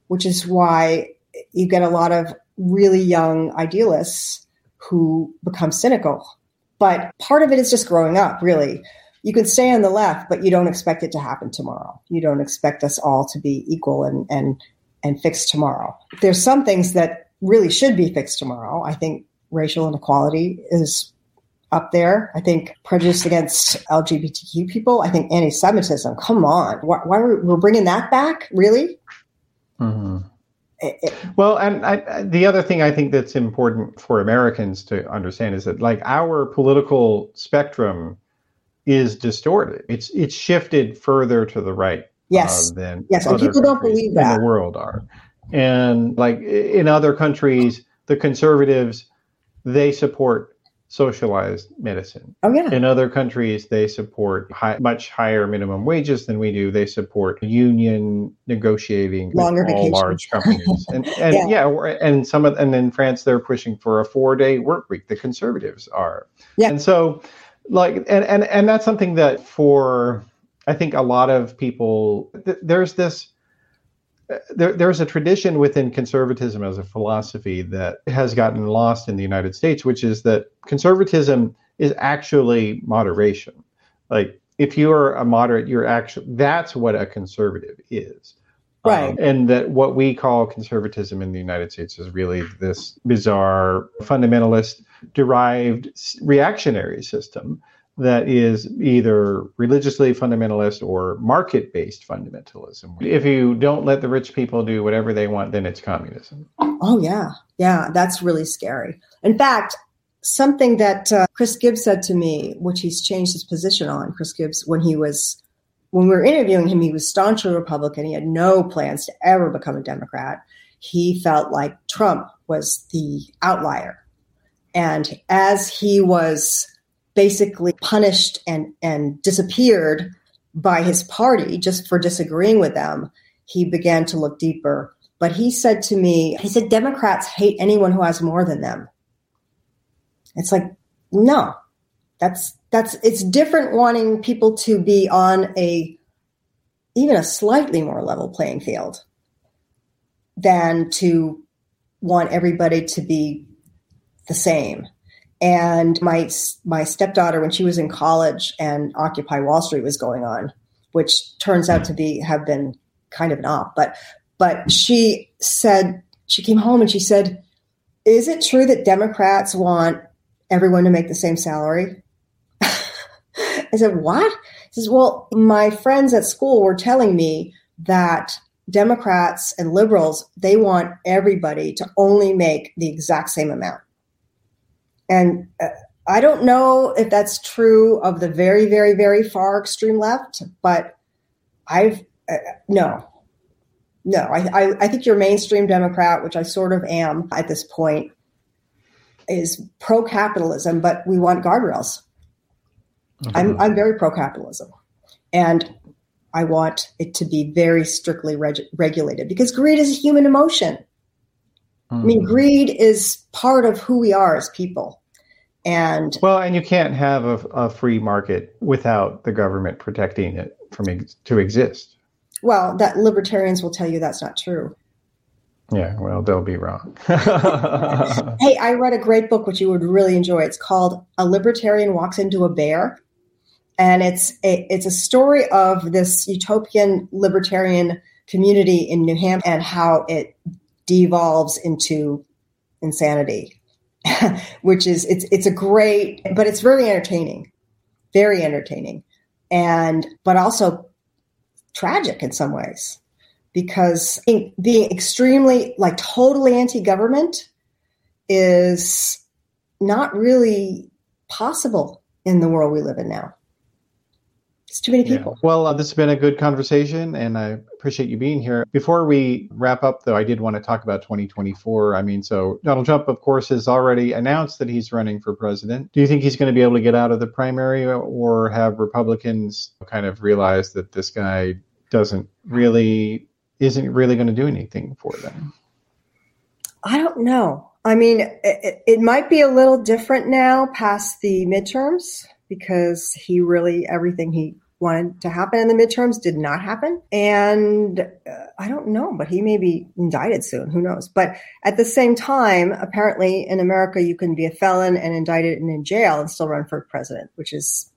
which is why you get a lot of really young idealists who become cynical But part of it is just growing up, really. You can stay on the left, but you don't expect it to happen tomorrow. You don't expect us all to be equal and and and fixed tomorrow. There's some things that really should be fixed tomorrow. I think racial inequality is up there. I think prejudice against LGBTQ people. I think anti-Semitism. Come on, why, why are we, we're bringing that back? Really? Mm-hmm. well, and I, the other thing I think that's important for Americans to understand is that, like, our political spectrum is distorted. It's it's shifted further to the right. Yes. Uh, than yes, and people don't believe that in the world are, and like in other countries, the conservatives they support socialized medicine. Oh yeah. In other countries, they support high, much higher minimum wages than we do. They support union negotiating Longer with all large companies, and, and Yeah. yeah. and some of and in France they're pushing for a four day work week. The conservatives are, Yeah. and so like and and and that's something that for I think a lot of people th- there's this there, there's a tradition within conservatism as a philosophy that has gotten lost in the United States, which is that conservatism is actually moderation. Like if you're a moderate, you're actually that's what a conservative is. Right. Um, and that what we call conservatism in the United States is really this bizarre fundamentalist derived reactionary system that is either religiously fundamentalist or market based fundamentalism. If you don't let the rich people do whatever they want, then it's communism. Oh yeah, yeah, that's really scary. In fact, something that uh, Chris Gibbs said to me, which he's changed his position on. Chris Gibbs, when he was when we were interviewing him, he was staunchly Republican. He had no plans to ever become a Democrat. He felt like Trump was the outlier, and as he was basically punished and and disappeared by his party just for disagreeing with them, he began to look deeper. But he said to me, he said, Democrats hate anyone who has more than them. It's like, no, that's that's it's different wanting people to be on a even a slightly more level playing field than to want everybody to be the same. And my my stepdaughter, when she was in college and Occupy Wall Street was going on, which turns out to be have been kind of an op, but but she said she came home and she said, "Is it true that Democrats want everyone to make the same salary?" I said, "What?" She says, "Well, my friends at school were telling me that Democrats and liberals they want everybody to only make the exact same amount." And uh, I don't know if that's true of the very, very, very far extreme left, but I've uh, no, no. I, I, I think your mainstream Democrat, which I sort of am at this point, is pro capitalism, but we want guardrails. I'm I'm very pro capitalism, and I want it to be very strictly reg- regulated because greed is a human emotion. Hmm. I mean, greed is part of who we are as people. And Well, and you can't have a, a free market without the government protecting it from ex- to exist. well, that libertarians will tell you that's not true. Yeah, well, they'll be wrong. Hey, I read a great book which you would really enjoy. It's called A Libertarian Walks into a Bear. And it's a it's a story of this utopian libertarian community in New Hampshire and how it devolves into insanity. which is it's it's a great but it's very entertaining. Very entertaining. And but also tragic in some ways. Because being, extremely like totally anti-government is not really possible in the world we live in now. It's too many Yeah. people. Well, uh, this has been a good conversation, and I appreciate you being here. Before we wrap up, though, I did want to talk about 2024. I mean, so Donald Trump, of course, has already announced that he's running for president. Do you think he's going to be able to get out of the primary, or have Republicans kind of realized that this guy doesn't really isn't really going to do anything for them? I don't know. I mean, it- it might be a little different now past the midterms because he really everything he wanted to happen in the midterms did not happen. And uh, I don't know, but he may be indicted soon. Who knows? But at the same time, apparently in America, you can be a felon and indicted and in jail and still run for president, which is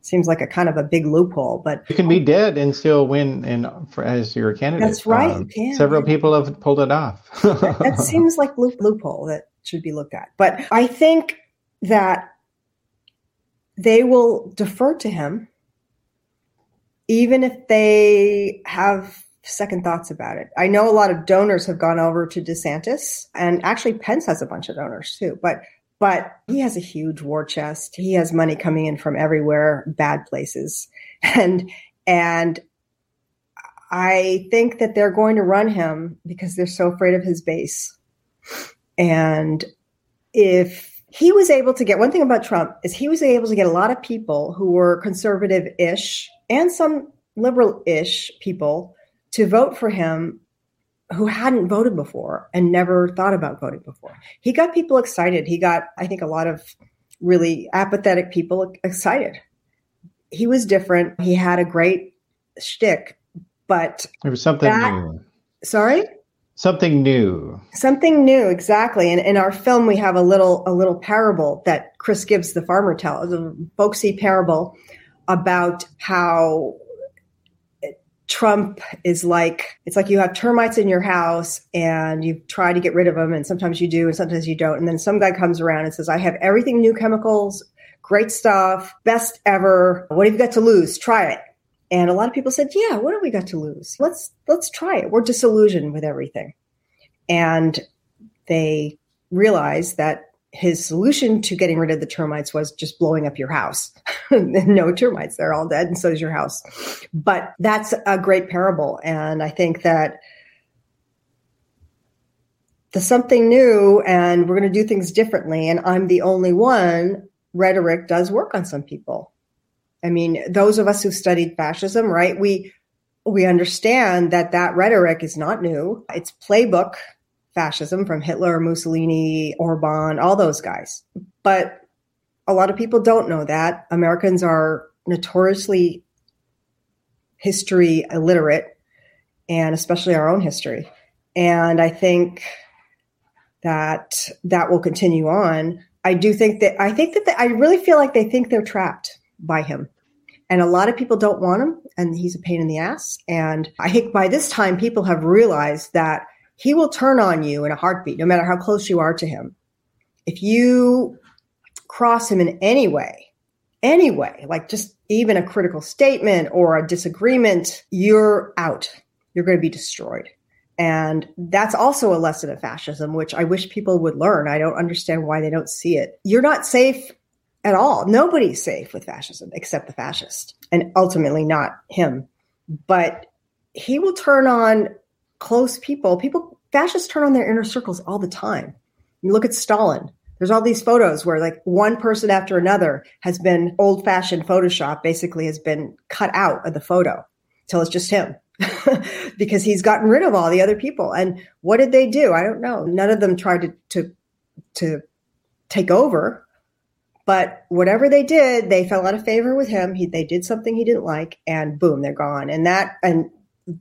seems like a kind of a big loophole. But you can be dead and still win in for, as your candidate. That's right. Um, several people have pulled it off. that, that seems like loop, loophole that should be looked at. But I think that they will defer to him even if they have second thoughts about it. I know a lot of donors have gone over to DeSantis and actually Pence has a bunch of donors too, but but he has a huge war chest. He has money coming in from everywhere, bad places. And and I think that they're going to run him because they're so afraid of his base. And if he was able to get one thing about Trump is he was able to get a lot of people who were conservative-ish and some liberal-ish people to vote for him who hadn't voted before and never thought about voting before. He got people excited. He got, I think, a lot of really apathetic people excited. He was different. He had a great shtick, but there was something that, new. Sorry. Something new. Something new, exactly. And in our film, we have a little a little parable that Chris Gibbs, the farmer, tells a folksy parable about how Trump is like, it's like you have termites in your house and you try to get rid of them. And sometimes you do and sometimes you don't. And then some guy comes around and says, I have everything new chemicals, great stuff, best ever. What have you got to lose? Try it. And a lot of people said, yeah, what have we got to lose? Let's, let's try it. We're disillusioned with everything. And they realized that his solution to getting rid of the termites was just blowing up your house. no termites, they're all dead, and so is your house. But that's a great parable. And I think that the something new and we're going to do things differently, and I'm the only one rhetoric does work on some people. I mean, those of us who studied fascism, right? We we understand that that rhetoric is not new. It's playbook fascism from Hitler, Mussolini, Orban, all those guys. But a lot of people don't know that. Americans are notoriously history illiterate, and especially our own history. And I think that that will continue on. I do think that I think that the, I really feel like they think they're trapped by him. And a lot of people don't want him, and he's a pain in the ass. And I think by this time, people have realized that he will turn on you in a heartbeat, no matter how close you are to him. If you cross him in any way, any way, like just even a critical statement or a disagreement, you're out. You're going to be destroyed. And that's also a lesson of fascism, which I wish people would learn. I don't understand why they don't see it. You're not safe at all. Nobody's safe with fascism except the fascist, and ultimately not him. But he will turn on close people, people fascists turn on their inner circles all the time. You look at Stalin. There's all these photos where like one person after another has been old fashioned Photoshop basically has been cut out of the photo till it's just him. because he's gotten rid of all the other people. And what did they do? I don't know. None of them tried to to, to take over. But whatever they did, they fell out of favor with him. He, they did something he didn't like, and boom, they're gone. And that, and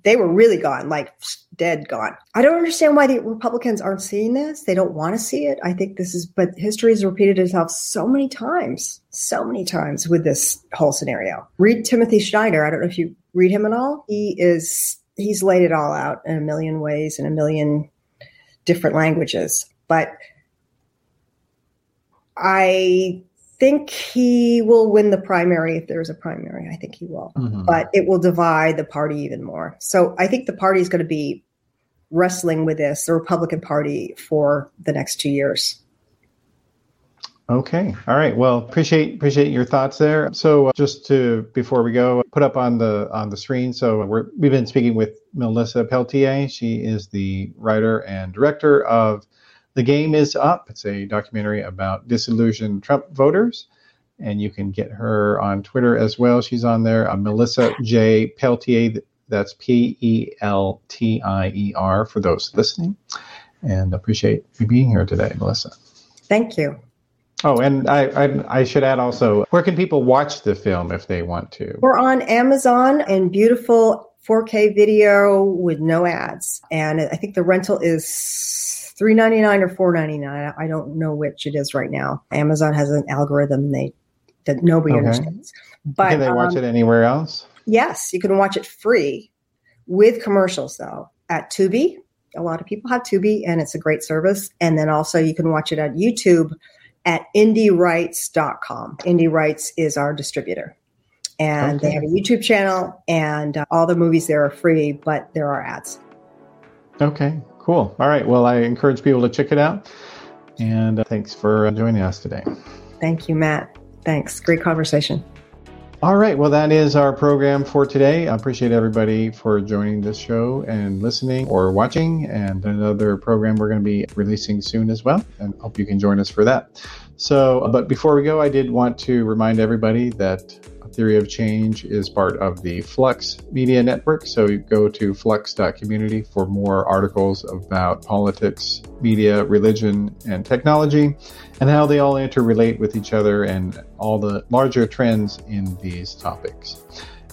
they were really gone, like dead gone. I don't understand why the Republicans aren't seeing this. They don't want to see it. I think this is, but history has repeated itself so many times, so many times with this whole scenario. Read Timothy Snyder. I don't know if you read him at all. He is, he's laid it all out in a million ways in a million different languages. But I think he will win the primary if there's a primary. I think he will, mm-hmm. but it will divide the party even more. So I think the party is going to be wrestling with this, the Republican Party, for the next two years. Okay. All right. Well, appreciate appreciate your thoughts there. So, uh, just to before we go, put up on the on the screen. So, we're we've been speaking with Melissa Peltier. She is the writer and director of the Game is Up. It's a documentary about disillusioned Trump voters. And you can get her on Twitter as well. She's on there, uh, Melissa J. Peltier. That's P E L T I E R for those listening. And appreciate you being here today, Melissa. Thank you. Oh, and I, I, I should add also, where can people watch the film if they want to? We're on Amazon and beautiful 4K video with no ads, and I think the rental is three ninety nine or four ninety nine. I don't know which it is right now. Amazon has an algorithm they that nobody Okay. understands. But can they watch um, it anywhere else? Yes, you can watch it free with commercials though at Tubi. A lot of people have Tubi and it's a great service. And then also you can watch it at YouTube at indierights.com. Indie Rights is our distributor. And they have a YouTube channel and uh, all the movies there are free, but there are ads. Okay, cool. All right. Well, I encourage people to check it out. And uh, thanks for uh, joining us today. Thank you, Matt. Thanks. Great conversation. All right. Well, that is our program for today. I appreciate everybody for joining this show and listening or watching. And another program we're going to be releasing soon as well. And hope you can join us for that. So, but before we go, I did want to remind everybody that Theory of Change is part of the Flux Media Network. So you go to flux.community for more articles about politics, media, religion, and technology, and how they all interrelate with each other and all the larger trends in these topics.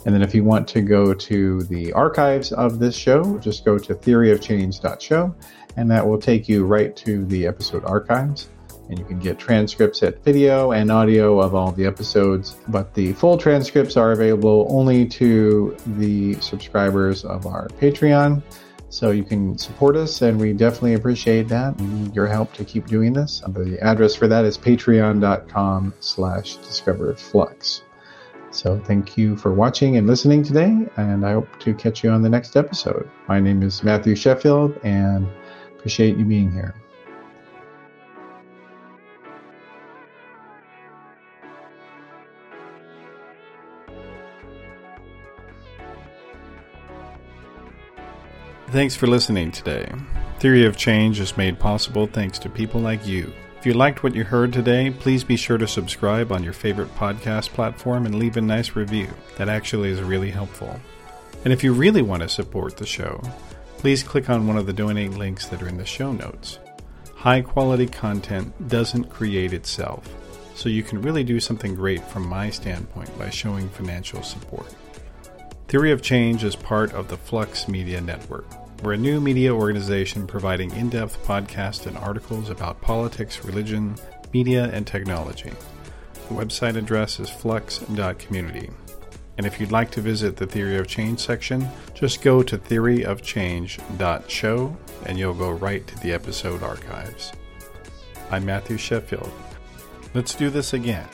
And then if you want to go to the archives of this show, just go to theoryofchange.show, and that will take you right to the episode archives and you can get transcripts at video and audio of all the episodes. But the full transcripts are available only to the subscribers of our Patreon. So you can support us, and we definitely appreciate that. Need your help to keep doing this. The address for that is patreon.com slash discoverflux. So thank you for watching and listening today, and I hope to catch you on the next episode. My name is Matthew Sheffield, and appreciate you being here. Thanks for listening today. Theory of Change is made possible thanks to people like you. If you liked what you heard today, please be sure to subscribe on your favorite podcast platform and leave a nice review. That actually is really helpful. And if you really want to support the show, please click on one of the donate links that are in the show notes. High quality content doesn't create itself, so you can really do something great from my standpoint by showing financial support. Theory of Change is part of the Flux Media Network. We're a new media organization providing in depth podcasts and articles about politics, religion, media, and technology. The website address is flux.community. And if you'd like to visit the Theory of Change section, just go to theoryofchange.show and you'll go right to the episode archives. I'm Matthew Sheffield. Let's do this again.